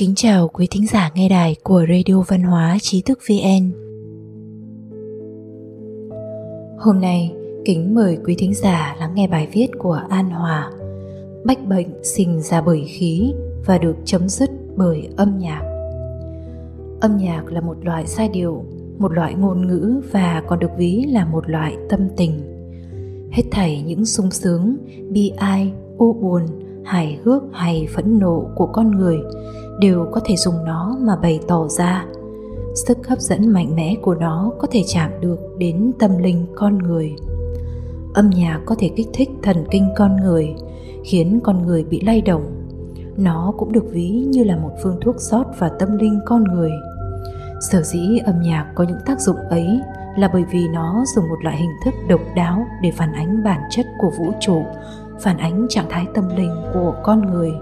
Kính chào quý thính giả nghe đài của Radio Văn hóa Trí thức VN. Hôm nay, kính mời quý thính giả lắng nghe bài viết của An Hòa. Bách bệnh sinh ra bởi khí và được chấm dứt bởi âm nhạc. Âm nhạc là một loại giai điệu, một loại ngôn ngữ và còn được ví là một loại tâm tình. Hết thảy những sung sướng, bi ai, u buồn, hài hước hay phẫn nộ của con người đều có thể dùng nó mà bày tỏ ra. Sức hấp dẫn mạnh mẽ của nó có thể chạm được đến tâm linh con người. Âm nhạc có thể kích thích thần kinh con người, khiến con người bị lay động. Nó cũng được ví như là một phương thuốc rót vào tâm linh con người. Sở dĩ âm nhạc có những tác dụng ấy là bởi vì nó dùng một loại hình thức độc đáo để phản ánh bản chất của vũ trụ, phản ánh trạng thái tâm linh của con người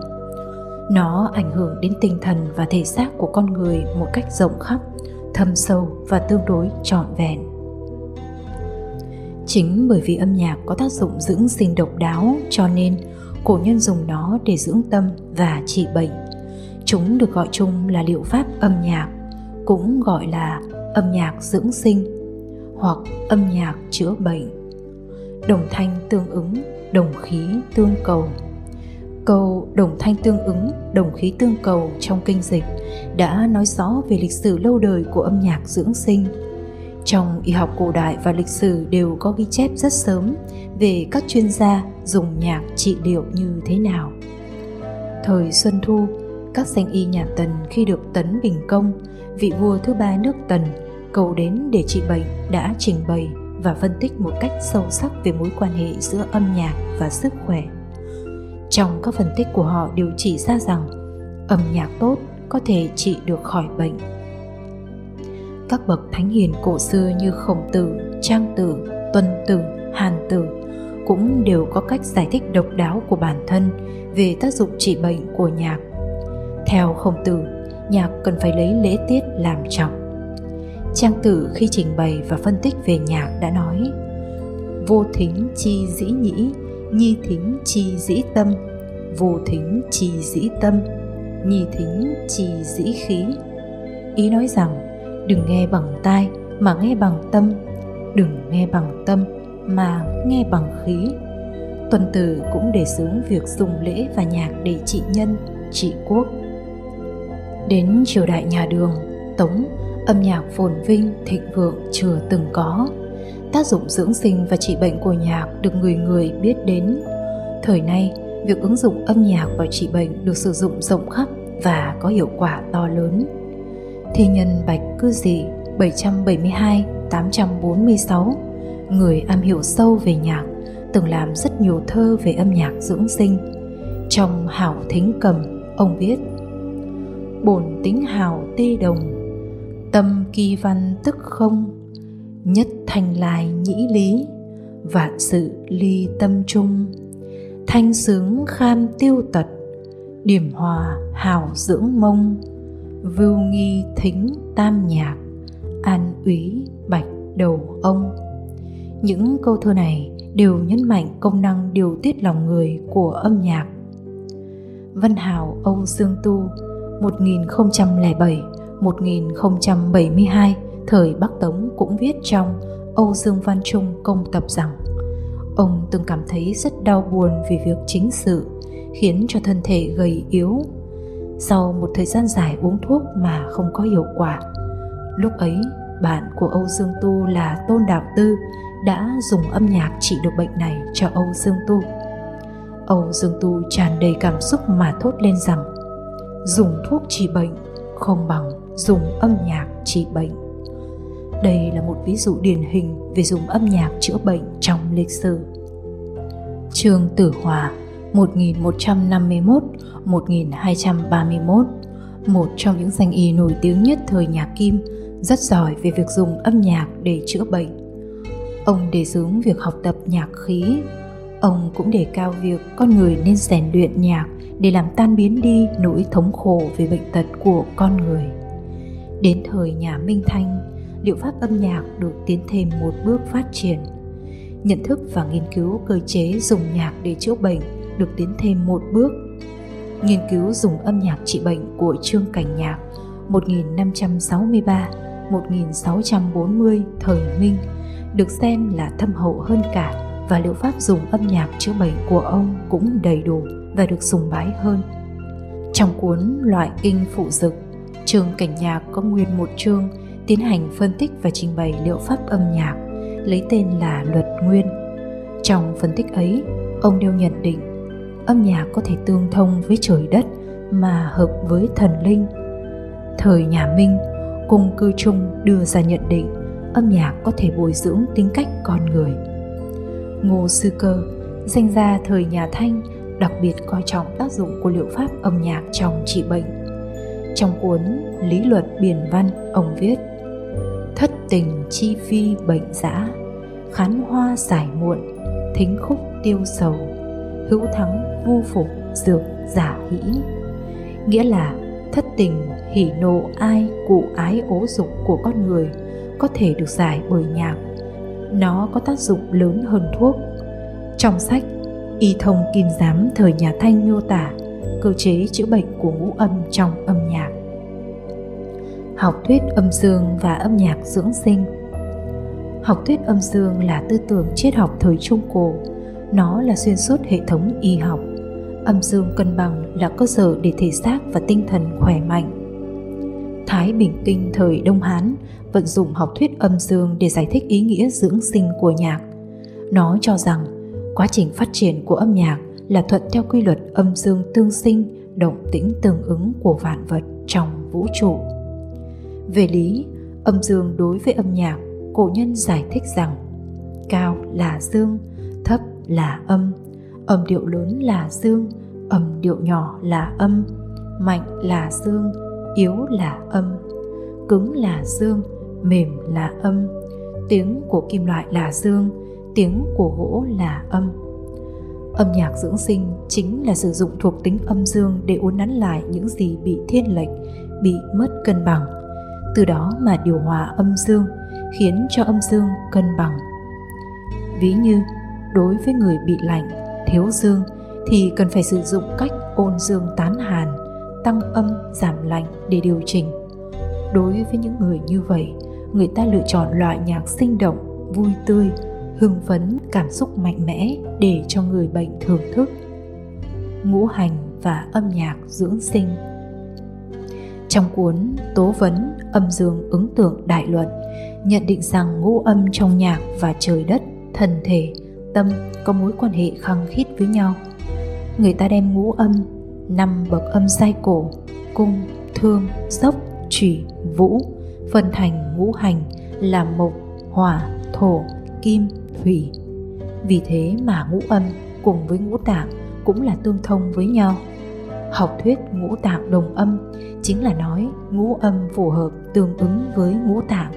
nó ảnh hưởng đến tinh thần và thể xác của con người một cách rộng khắp, thâm sâu và tương đối trọn vẹn. Chính bởi vì âm nhạc có tác dụng dưỡng sinh độc đáo cho nên cổ nhân dùng nó để dưỡng tâm và trị bệnh. Chúng được gọi chung là liệu pháp âm nhạc, cũng gọi là âm nhạc dưỡng sinh hoặc âm nhạc chữa bệnh. Đồng thanh tương ứng, đồng khí tương cầu câu đồng thanh tương ứng, đồng khí tương cầu trong kinh dịch đã nói rõ về lịch sử lâu đời của âm nhạc dưỡng sinh. Trong y học cổ đại và lịch sử đều có ghi chép rất sớm về các chuyên gia dùng nhạc trị liệu như thế nào. Thời Xuân Thu, các danh y nhà Tần khi được Tấn Bình Công, vị vua thứ ba nước Tần, cầu đến để trị bệnh đã trình bày và phân tích một cách sâu sắc về mối quan hệ giữa âm nhạc và sức khỏe trong các phân tích của họ đều chỉ ra rằng âm nhạc tốt có thể trị được khỏi bệnh. Các bậc thánh hiền cổ xưa như khổng tử, trang tử, tuân tử, hàn tử cũng đều có cách giải thích độc đáo của bản thân về tác dụng trị bệnh của nhạc. Theo khổng tử, nhạc cần phải lấy lễ tiết làm trọng. Trang tử khi trình bày và phân tích về nhạc đã nói, vô thính chi dĩ nhĩ nhi thính chi dĩ tâm. Vô thính chi dĩ tâm. Nhi thính chi dĩ khí. Ý nói rằng, đừng nghe bằng tai mà nghe bằng tâm. Đừng nghe bằng tâm mà nghe bằng khí. Tuần tử cũng đề xướng việc dùng lễ và nhạc để trị nhân, trị quốc. Đến triều đại nhà đường, tống, âm nhạc phồn vinh, thịnh vượng chưa từng có tác dụng dưỡng sinh và trị bệnh của nhạc được người người biết đến. Thời nay, việc ứng dụng âm nhạc vào trị bệnh được sử dụng rộng khắp và có hiệu quả to lớn. Thi nhân Bạch Cư Dị 772 846 người am hiểu sâu về nhạc từng làm rất nhiều thơ về âm nhạc dưỡng sinh trong hảo thính cầm ông viết bổn tính hào tê đồng tâm kỳ văn tức không nhất thành lai nhĩ lý, vạn sự ly tâm trung. Thanh sướng kham tiêu tật, điểm hòa hào dưỡng mông. Vưu nghi thính tam nhạc, an úy bạch đầu ông. Những câu thơ này đều nhấn mạnh công năng điều tiết lòng người của âm nhạc. Văn Hào Âu Dương Tu 1007 1072 thời Bắc Tống cũng viết trong Âu Dương Văn Trung công tập rằng ông từng cảm thấy rất đau buồn vì việc chính sự khiến cho thân thể gầy yếu. Sau một thời gian dài uống thuốc mà không có hiệu quả, lúc ấy bạn của Âu Dương Tu là Tôn Đạo Tư đã dùng âm nhạc trị được bệnh này cho Âu Dương Tu. Âu Dương Tu tràn đầy cảm xúc mà thốt lên rằng dùng thuốc trị bệnh không bằng dùng âm nhạc trị bệnh. Đây là một ví dụ điển hình về dùng âm nhạc chữa bệnh trong lịch sử. Trương Tử Hòa 1151-1231 Một trong những danh y nổi tiếng nhất thời nhà Kim Rất giỏi về việc dùng âm nhạc để chữa bệnh Ông đề xướng việc học tập nhạc khí Ông cũng đề cao việc con người nên rèn luyện nhạc để làm tan biến đi nỗi thống khổ về bệnh tật của con người. Đến thời nhà Minh Thanh, liệu pháp âm nhạc được tiến thêm một bước phát triển. Nhận thức và nghiên cứu cơ chế dùng nhạc để chữa bệnh được tiến thêm một bước. nghiên cứu dùng âm nhạc trị bệnh của Trương Cảnh Nhạc 1563-1640 thời Minh được xem là thâm hậu hơn cả và liệu pháp dùng âm nhạc chữa bệnh của ông cũng đầy đủ và được sùng bái hơn. Trong cuốn Loại kinh phụ dực, trường cảnh nhạc có nguyên một chương tiến hành phân tích và trình bày liệu pháp âm nhạc lấy tên là Luật Nguyên. Trong phân tích ấy, ông đều nhận định âm nhạc có thể tương thông với trời đất mà hợp với thần linh. Thời nhà Minh, cung cư trung đưa ra nhận định âm nhạc có thể bồi dưỡng tính cách con người. Ngô Sư Cơ, danh gia thời nhà Thanh, đặc biệt coi trọng tác dụng của liệu pháp âm nhạc trong trị bệnh. Trong cuốn Lý luật biển văn, ông viết Thất tình chi phi bệnh dã, khán hoa giải muộn, thính khúc tiêu sầu, hữu thắng vu phục dược giả hỷ. Nghĩa là thất tình hỉ nộ ai cụ ái ố dục của con người có thể được giải bởi nhạc nó có tác dụng lớn hơn thuốc. Trong sách Y thông kim giám thời nhà Thanh miêu tả cơ chế chữa bệnh của ngũ âm trong âm nhạc. Học thuyết âm dương và âm nhạc dưỡng sinh Học thuyết âm dương là tư tưởng triết học thời Trung Cổ. Nó là xuyên suốt hệ thống y học. Âm dương cân bằng là cơ sở để thể xác và tinh thần khỏe mạnh. Thái Bình Kinh thời Đông Hán vận dụng học thuyết âm dương để giải thích ý nghĩa dưỡng sinh của nhạc. Nó cho rằng quá trình phát triển của âm nhạc là thuận theo quy luật âm dương tương sinh, động tĩnh tương ứng của vạn vật trong vũ trụ. Về lý, âm dương đối với âm nhạc, cổ nhân giải thích rằng cao là dương, thấp là âm, âm điệu lớn là dương, âm điệu nhỏ là âm, mạnh là dương, yếu là âm, cứng là dương, mềm là âm tiếng của kim loại là dương tiếng của gỗ là âm. Âm nhạc dưỡng sinh chính là sử dụng thuộc tính âm dương để uốn nắn lại những gì bị thiên lệch bị mất cân bằng từ đó mà điều hòa âm dương, khiến cho âm dương cân bằng. Ví như, đối với người bị lạnh, thiếu dương, thì cần phải sử dụng cách ôn dương tán hàn, tăng âm, giảm lạnh để điều chỉnh. Đối với những người như vậy, người ta lựa chọn loại nhạc sinh động, vui tươi, hưng phấn, cảm xúc mạnh mẽ để cho người bệnh thưởng thức. Ngũ hành và âm nhạc dưỡng sinh trong cuốn Tố vấn âm dương ứng tượng đại luận nhận định rằng ngũ âm trong nhạc và trời đất, thần thể, tâm có mối quan hệ khăng khít với nhau. Người ta đem ngũ âm, năm bậc âm sai cổ, cung, thương, dốc, trùy, vũ phân thành ngũ hành là mộc, hỏa, thổ, kim, thủy. Vì thế mà ngũ âm cùng với ngũ tạng cũng là tương thông với nhau. Học thuyết ngũ tạng đồng âm chính là nói ngũ âm phù hợp tương ứng với ngũ tạng.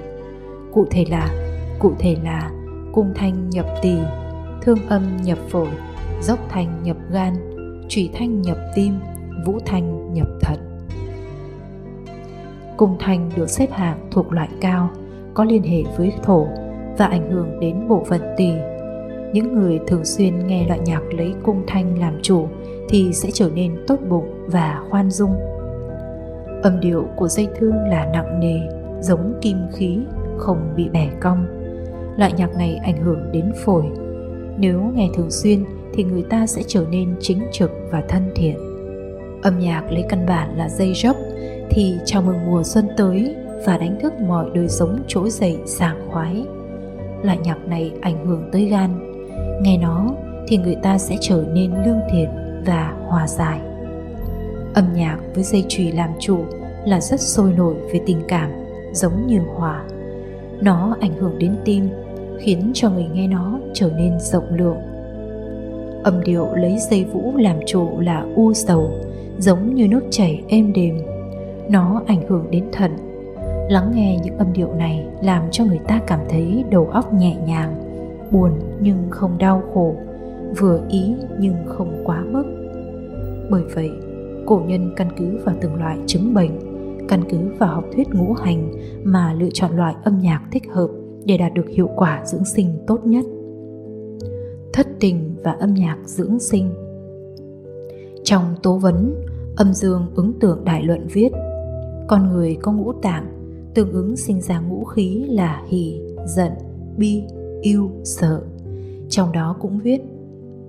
Cụ thể là cụ thể là cung thanh nhập tỳ, thương âm nhập phổi, dốc thanh nhập gan, trùy thanh nhập tim, vũ thanh nhập thận. Cung thanh được xếp hạng thuộc loại cao, có liên hệ với thổ và ảnh hưởng đến bộ phận tỳ. Những người thường xuyên nghe loại nhạc lấy cung thanh làm chủ thì sẽ trở nên tốt bụng và khoan dung. Âm điệu của dây thương là nặng nề, giống kim khí, không bị bẻ cong. Loại nhạc này ảnh hưởng đến phổi. Nếu nghe thường xuyên thì người ta sẽ trở nên chính trực và thân thiện. Âm nhạc lấy căn bản là dây dốc thì chào mừng mùa xuân tới và đánh thức mọi đời sống trỗi dậy sảng khoái. Loại nhạc này ảnh hưởng tới gan, nghe nó thì người ta sẽ trở nên lương thiện và hòa giải. Âm nhạc với dây chùy làm chủ là rất sôi nổi về tình cảm, giống như hòa Nó ảnh hưởng đến tim, khiến cho người nghe nó trở nên rộng lượng. Âm điệu lấy dây vũ làm chủ là u sầu, giống như nước chảy êm đềm nó ảnh hưởng đến thận lắng nghe những âm điệu này làm cho người ta cảm thấy đầu óc nhẹ nhàng buồn nhưng không đau khổ vừa ý nhưng không quá mức bởi vậy cổ nhân căn cứ vào từng loại chứng bệnh căn cứ vào học thuyết ngũ hành mà lựa chọn loại âm nhạc thích hợp để đạt được hiệu quả dưỡng sinh tốt nhất. Thất tình và âm nhạc dưỡng sinh. Trong tố vấn Âm dương ứng tượng đại luận viết Con người có ngũ tạng Tương ứng sinh ra ngũ khí là hỷ, giận, bi, yêu, sợ. Trong đó cũng viết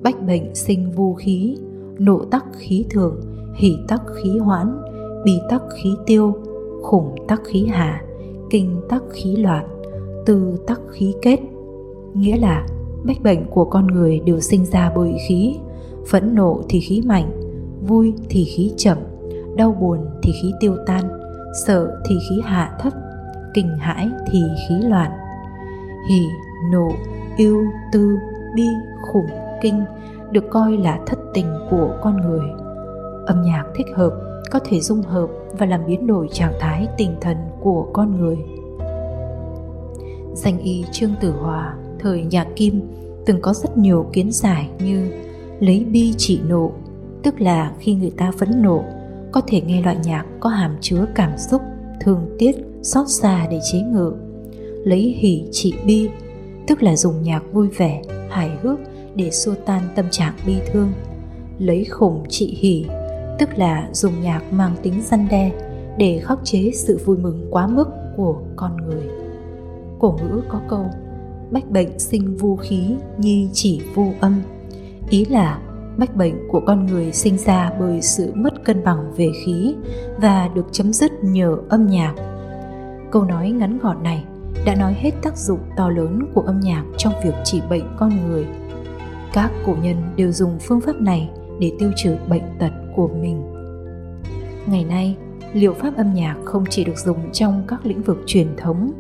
Bách bệnh sinh vu khí Nộ tắc khí thường Hỷ tắc khí hoãn Bi tắc khí tiêu Khủng tắc khí hạ Kinh tắc khí loạn Tư tắc khí kết. Nghĩa là bách bệnh của con người đều sinh ra bởi khí Phẫn nộ thì khí mạnh Vui thì khí chậm Đau buồn thì khí tiêu tan Sợ thì khí hạ thấp Kinh hãi thì khí loạn. Hỉ, nộ, yêu, tư, bi, khủng, kinh được coi là thất tình của con người Âm nhạc thích hợp có thể dung hợp và làm biến đổi trạng thái tinh thần của con người danh y Trương Tử Hòa thời nhà Kim từng có rất nhiều kiến giải như lấy bi trị nộ, tức là khi người ta phẫn nộ, có thể nghe loại nhạc có hàm chứa cảm xúc, thương tiếc, xót xa để chế ngự. Lấy hỉ trị bi, tức là dùng nhạc vui vẻ, hài hước để xua tan tâm trạng bi thương. Lấy khủng trị hỉ, tức là dùng nhạc mang tính răn đe để khắc chế sự vui mừng quá mức của con người. Cổ ngữ có câu Bách bệnh sinh vu khí nhi chỉ vu âm Ý là bách bệnh của con người sinh ra bởi sự mất cân bằng về khí và được chấm dứt nhờ âm nhạc. Câu nói ngắn gọn này đã nói hết tác dụng to lớn của âm nhạc trong việc trị bệnh con người. Các cổ nhân đều dùng phương pháp này để tiêu trừ bệnh tật của mình. Ngày nay, liệu pháp âm nhạc không chỉ được dùng trong các lĩnh vực truyền thống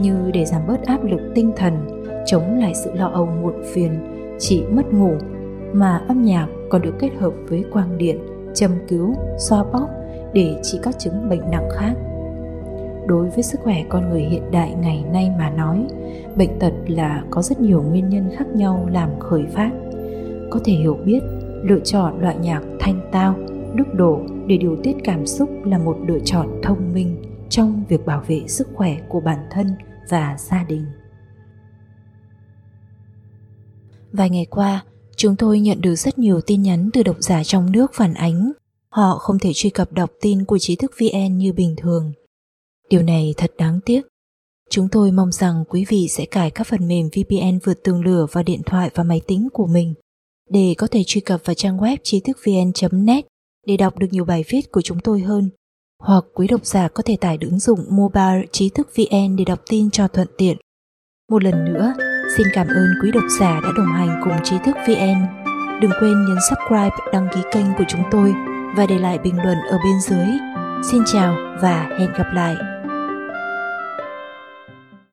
như để giảm bớt áp lực tinh thần, chống lại sự lo âu muộn phiền, trị mất ngủ, mà âm nhạc còn được kết hợp với quang điện, châm cứu, xoa bóp để trị các chứng bệnh nặng khác. Đối với sức khỏe con người hiện đại ngày nay mà nói, bệnh tật là có rất nhiều nguyên nhân khác nhau làm khởi phát. Có thể hiểu biết, lựa chọn loại nhạc thanh tao, đức độ để điều tiết cảm xúc là một lựa chọn thông minh trong việc bảo vệ sức khỏe của bản thân và gia đình. Vài ngày qua, chúng tôi nhận được rất nhiều tin nhắn từ độc giả trong nước phản ánh họ không thể truy cập đọc tin của trí thức VN như bình thường. Điều này thật đáng tiếc. Chúng tôi mong rằng quý vị sẽ cài các phần mềm VPN vượt tường lửa vào điện thoại và máy tính của mình để có thể truy cập vào trang web trí thức vn.net để đọc được nhiều bài viết của chúng tôi hơn. Hoặc quý độc giả có thể tải ứng dụng mobile trí thức VN để đọc tin cho thuận tiện. Một lần nữa, xin cảm ơn quý độc giả đã đồng hành cùng trí thức VN. Đừng quên nhấn subscribe, đăng ký kênh của chúng tôi và để lại bình luận ở bên dưới. Xin chào và hẹn gặp lại.